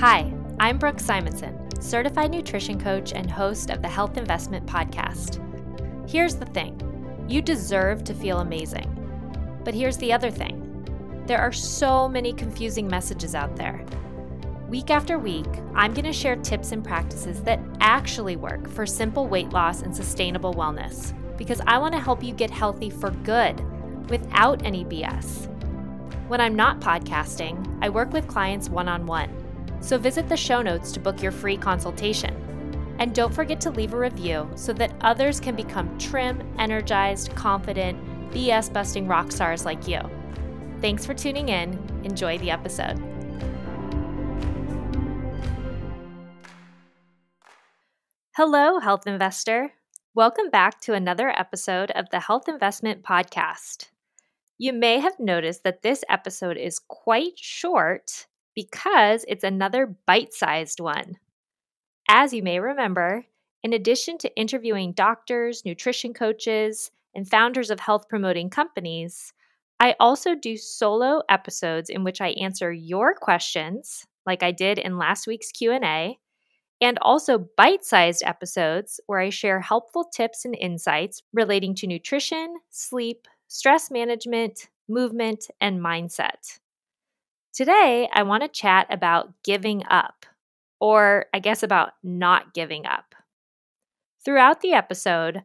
Hi, I'm Brooke Simonson, certified nutrition coach and host of the Health Investment Podcast. Here's the thing you deserve to feel amazing. But here's the other thing there are so many confusing messages out there. Week after week, I'm going to share tips and practices that actually work for simple weight loss and sustainable wellness because I want to help you get healthy for good without any BS. When I'm not podcasting, I work with clients one on one. So visit the show notes to book your free consultation. And don't forget to leave a review so that others can become trim, energized, confident, BS busting rock stars like you. Thanks for tuning in. Enjoy the episode. Hello, health investor. Welcome back to another episode of the Health Investment Podcast. You may have noticed that this episode is quite short because it's another bite sized one. As you may remember, in addition to interviewing doctors, nutrition coaches, and founders of health promoting companies, I also do solo episodes in which I answer your questions, like I did in last week's Q&A, and also bite-sized episodes where I share helpful tips and insights relating to nutrition, sleep, stress management, movement, and mindset. Today, I want to chat about giving up, or I guess about not giving up. Throughout the episode,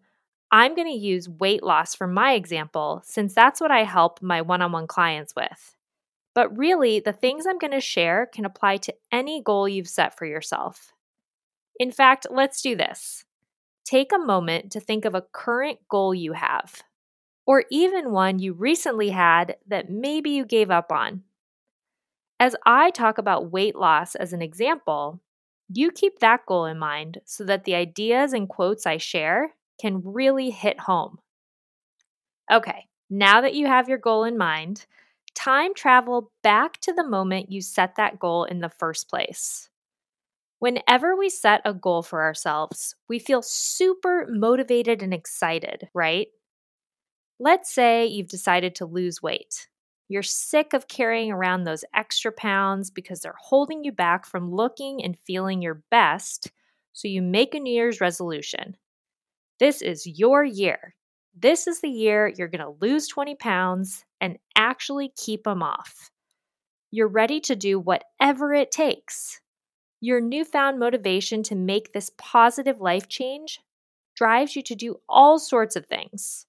I'm going to use weight loss for my example, since that's what I help my one on one clients with. But really, the things I'm going to share can apply to any goal you've set for yourself. In fact, let's do this. Take a moment to think of a current goal you have, or even one you recently had that maybe you gave up on. As I talk about weight loss as an example, you keep that goal in mind so that the ideas and quotes I share can really hit home. Okay, now that you have your goal in mind, time travel back to the moment you set that goal in the first place. Whenever we set a goal for ourselves, we feel super motivated and excited, right? Let's say you've decided to lose weight. You're sick of carrying around those extra pounds because they're holding you back from looking and feeling your best, so you make a New Year's resolution. This is your year. This is the year you're going to lose 20 pounds and actually keep them off. You're ready to do whatever it takes. Your newfound motivation to make this positive life change drives you to do all sorts of things.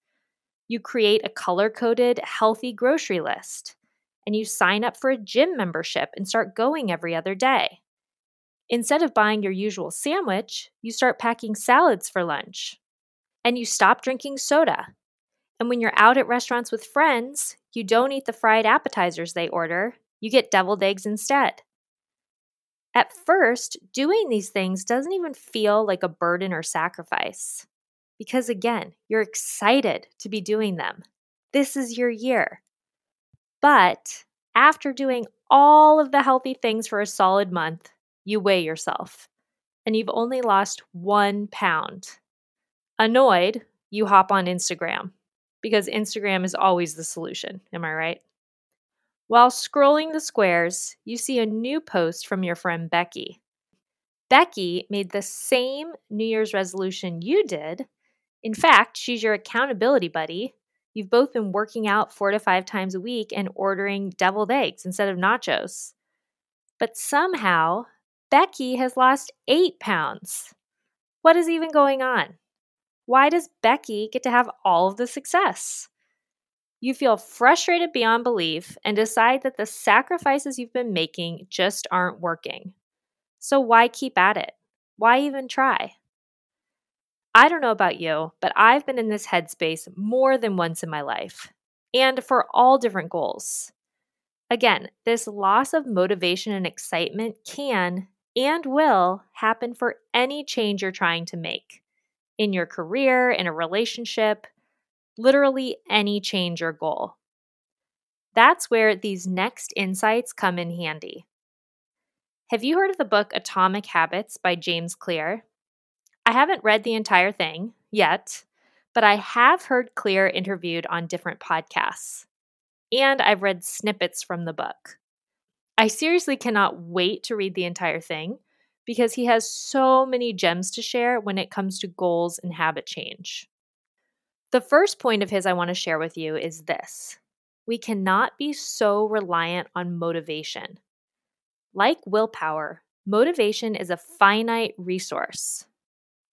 You create a color coded, healthy grocery list, and you sign up for a gym membership and start going every other day. Instead of buying your usual sandwich, you start packing salads for lunch. And you stop drinking soda. And when you're out at restaurants with friends, you don't eat the fried appetizers they order, you get deviled eggs instead. At first, doing these things doesn't even feel like a burden or sacrifice because again, you're excited to be doing them. This is your year. But after doing all of the healthy things for a solid month, you weigh yourself and you've only lost one pound. Annoyed, you hop on Instagram because Instagram is always the solution. Am I right? While scrolling the squares, you see a new post from your friend Becky. Becky made the same New Year's resolution you did, in fact, she's your accountability buddy. You've both been working out four to five times a week and ordering deviled eggs instead of nachos. But somehow, Becky has lost eight pounds. What is even going on? Why does Becky get to have all of the success? You feel frustrated beyond belief and decide that the sacrifices you've been making just aren't working. So, why keep at it? Why even try? I don't know about you, but I've been in this headspace more than once in my life, and for all different goals. Again, this loss of motivation and excitement can and will happen for any change you're trying to make in your career, in a relationship, literally any change or goal. That's where these next insights come in handy. Have you heard of the book Atomic Habits by James Clear? I haven't read the entire thing yet, but I have heard Clear interviewed on different podcasts. And I've read snippets from the book. I seriously cannot wait to read the entire thing because he has so many gems to share when it comes to goals and habit change. The first point of his I want to share with you is this we cannot be so reliant on motivation. Like willpower, motivation is a finite resource.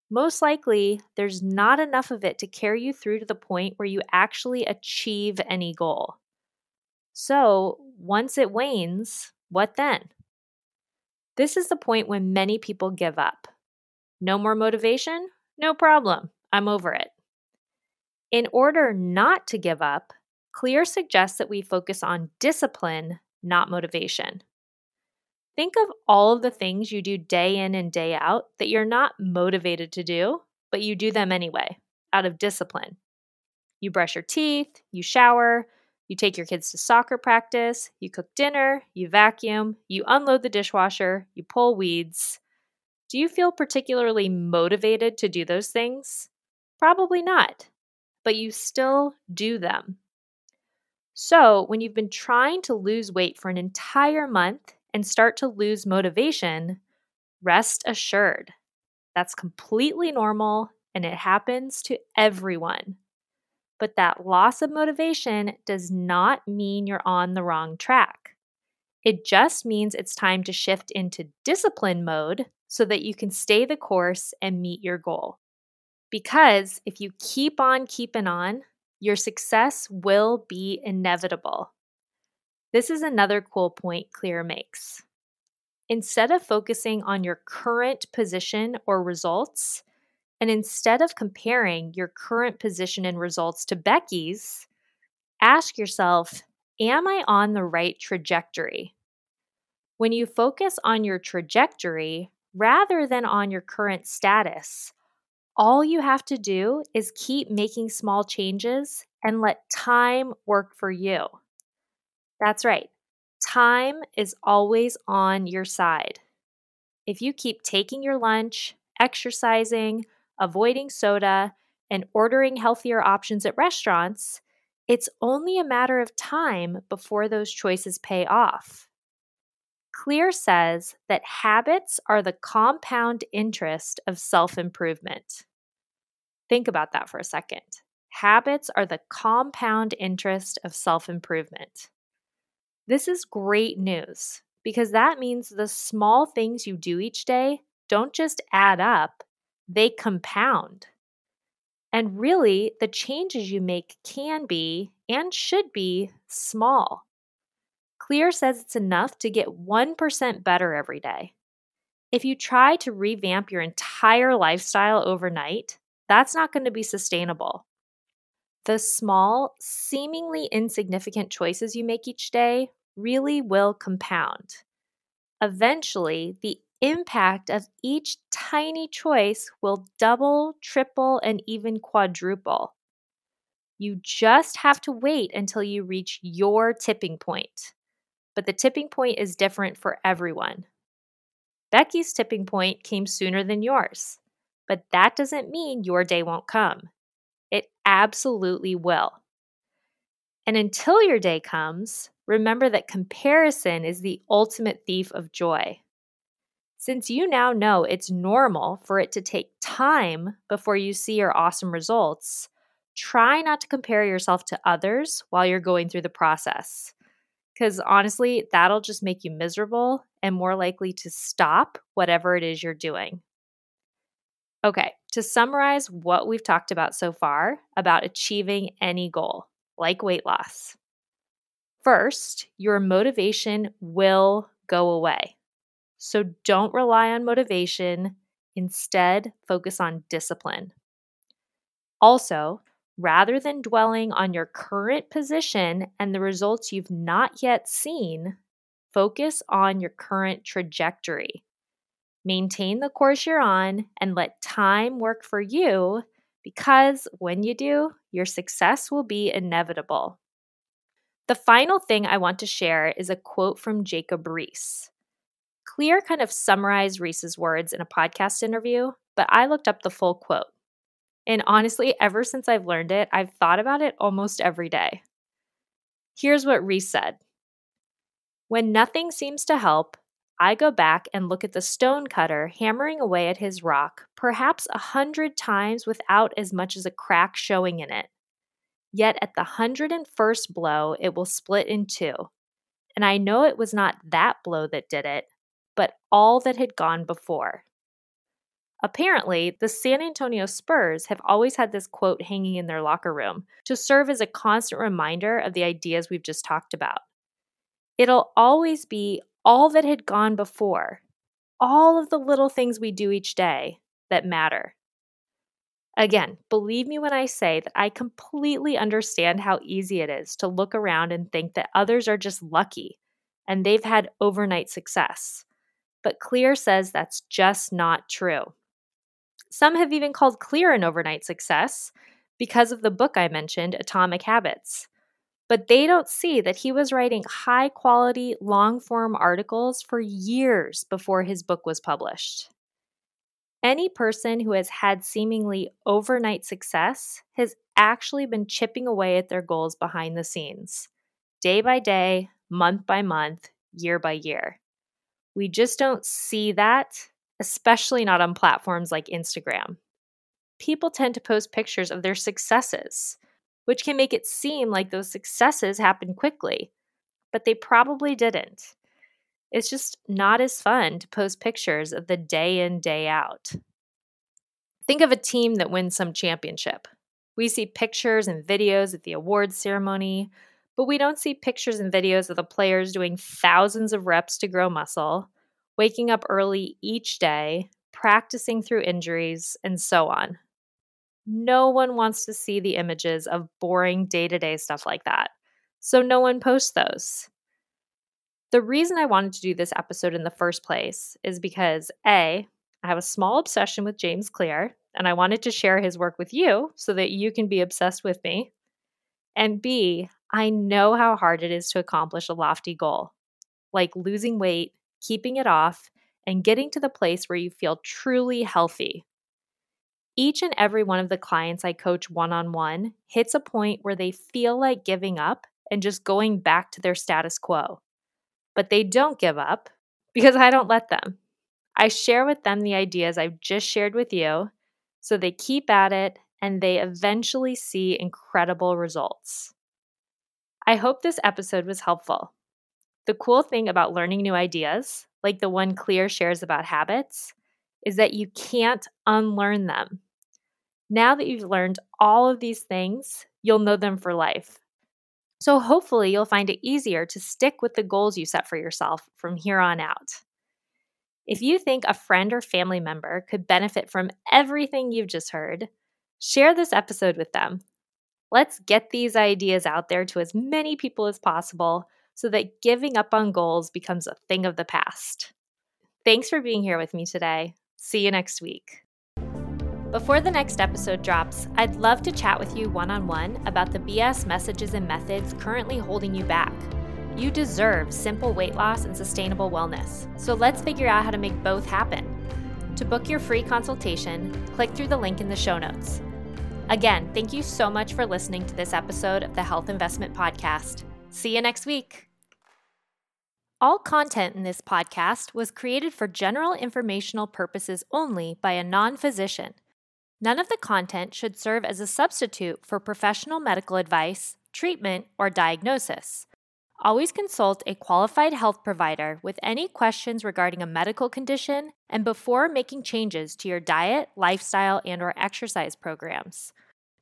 Most likely, there's not enough of it to carry you through to the point where you actually achieve any goal. So, once it wanes, what then? This is the point when many people give up. No more motivation? No problem. I'm over it. In order not to give up, Clear suggests that we focus on discipline, not motivation. Think of all of the things you do day in and day out that you're not motivated to do, but you do them anyway, out of discipline. You brush your teeth, you shower, you take your kids to soccer practice, you cook dinner, you vacuum, you unload the dishwasher, you pull weeds. Do you feel particularly motivated to do those things? Probably not, but you still do them. So, when you've been trying to lose weight for an entire month and start to lose motivation, rest assured. That's completely normal and it happens to everyone. But that loss of motivation does not mean you're on the wrong track. It just means it's time to shift into discipline mode so that you can stay the course and meet your goal. Because if you keep on keeping on, your success will be inevitable. This is another cool point Clear makes. Instead of focusing on your current position or results, and instead of comparing your current position and results to Becky's, ask yourself Am I on the right trajectory? When you focus on your trajectory rather than on your current status, all you have to do is keep making small changes and let time work for you. That's right, time is always on your side. If you keep taking your lunch, exercising, avoiding soda, and ordering healthier options at restaurants, it's only a matter of time before those choices pay off. Clear says that habits are the compound interest of self improvement. Think about that for a second. Habits are the compound interest of self improvement. This is great news because that means the small things you do each day don't just add up, they compound. And really, the changes you make can be and should be small. Clear says it's enough to get 1% better every day. If you try to revamp your entire lifestyle overnight, that's not going to be sustainable. The small, seemingly insignificant choices you make each day really will compound. Eventually, the impact of each tiny choice will double, triple, and even quadruple. You just have to wait until you reach your tipping point. But the tipping point is different for everyone. Becky's tipping point came sooner than yours, but that doesn't mean your day won't come. It absolutely will. And until your day comes, remember that comparison is the ultimate thief of joy. Since you now know it's normal for it to take time before you see your awesome results, try not to compare yourself to others while you're going through the process. Because honestly, that'll just make you miserable and more likely to stop whatever it is you're doing. Okay, to summarize what we've talked about so far about achieving any goal, like weight loss. First, your motivation will go away. So don't rely on motivation. Instead, focus on discipline. Also, rather than dwelling on your current position and the results you've not yet seen, focus on your current trajectory. Maintain the course you're on and let time work for you because when you do, your success will be inevitable. The final thing I want to share is a quote from Jacob Riis. Clear kind of summarized Riis's words in a podcast interview, but I looked up the full quote. And honestly, ever since I've learned it, I've thought about it almost every day. Here's what Riis said When nothing seems to help, I go back and look at the stone cutter hammering away at his rock, perhaps a hundred times without as much as a crack showing in it. Yet at the hundred and first blow, it will split in two. And I know it was not that blow that did it, but all that had gone before. Apparently, the San Antonio Spurs have always had this quote hanging in their locker room to serve as a constant reminder of the ideas we've just talked about. It'll always be all that had gone before, all of the little things we do each day that matter. Again, believe me when I say that I completely understand how easy it is to look around and think that others are just lucky and they've had overnight success. But Clear says that's just not true. Some have even called Clear an overnight success because of the book I mentioned, Atomic Habits. But they don't see that he was writing high quality, long form articles for years before his book was published. Any person who has had seemingly overnight success has actually been chipping away at their goals behind the scenes, day by day, month by month, year by year. We just don't see that, especially not on platforms like Instagram. People tend to post pictures of their successes, which can make it seem like those successes happened quickly, but they probably didn't. It's just not as fun to post pictures of the day in, day out. Think of a team that wins some championship. We see pictures and videos at the awards ceremony, but we don't see pictures and videos of the players doing thousands of reps to grow muscle, waking up early each day, practicing through injuries, and so on. No one wants to see the images of boring day to day stuff like that. So no one posts those. The reason I wanted to do this episode in the first place is because A, I have a small obsession with James Clear, and I wanted to share his work with you so that you can be obsessed with me. And B, I know how hard it is to accomplish a lofty goal, like losing weight, keeping it off, and getting to the place where you feel truly healthy each and every one of the clients I coach one on one hits a point where they feel like giving up and just going back to their status quo. But they don't give up because I don't let them. I share with them the ideas I've just shared with you so they keep at it and they eventually see incredible results. I hope this episode was helpful. The cool thing about learning new ideas, like the one Clear shares about habits, is that you can't unlearn them. Now that you've learned all of these things, you'll know them for life. So hopefully, you'll find it easier to stick with the goals you set for yourself from here on out. If you think a friend or family member could benefit from everything you've just heard, share this episode with them. Let's get these ideas out there to as many people as possible so that giving up on goals becomes a thing of the past. Thanks for being here with me today. See you next week. Before the next episode drops, I'd love to chat with you one on one about the BS messages and methods currently holding you back. You deserve simple weight loss and sustainable wellness, so let's figure out how to make both happen. To book your free consultation, click through the link in the show notes. Again, thank you so much for listening to this episode of the Health Investment Podcast. See you next week. All content in this podcast was created for general informational purposes only by a non physician. None of the content should serve as a substitute for professional medical advice, treatment, or diagnosis. Always consult a qualified health provider with any questions regarding a medical condition and before making changes to your diet, lifestyle, and or exercise programs.